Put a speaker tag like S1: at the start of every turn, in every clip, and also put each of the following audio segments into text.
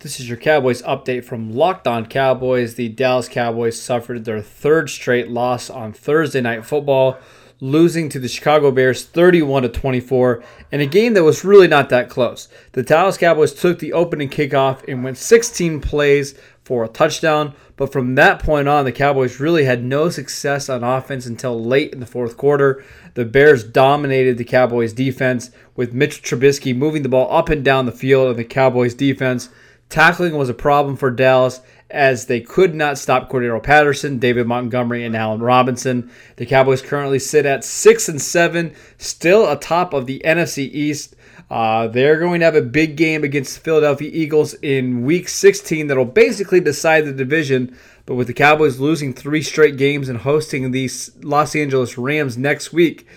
S1: This is your Cowboys update from Locked On Cowboys. The Dallas Cowboys suffered their third straight loss on Thursday Night Football, losing to the Chicago Bears 31 to 24 in a game that was really not that close. The Dallas Cowboys took the opening kickoff and went 16 plays for a touchdown, but from that point on, the Cowboys really had no success on offense until late in the fourth quarter. The Bears dominated the Cowboys defense with Mitch Trubisky moving the ball up and down the field of the Cowboys defense. Tackling was a problem for Dallas as they could not stop Cordarrelle Patterson, David Montgomery, and Allen Robinson. The Cowboys currently sit at six and seven, still atop of the NFC East. Uh, they're going to have a big game against the Philadelphia Eagles in Week 16 that'll basically decide the division. But with the Cowboys losing three straight games and hosting the Los Angeles Rams next week,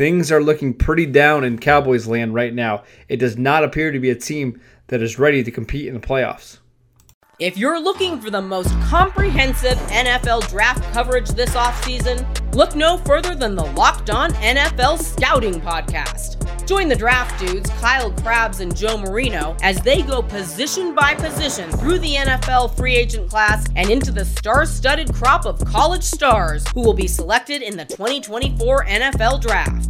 S1: things are looking pretty down in Cowboys land right now. It does not appear to be a team that is ready to compete in the playoffs.
S2: If you're looking for the most comprehensive NFL draft coverage this offseason, look no further than the Locked On NFL Scouting Podcast. Join the draft dudes, Kyle Crabbs and Joe Marino, as they go position by position through the NFL free agent class and into the star studded crop of college stars who will be selected in the 2024 NFL Draft.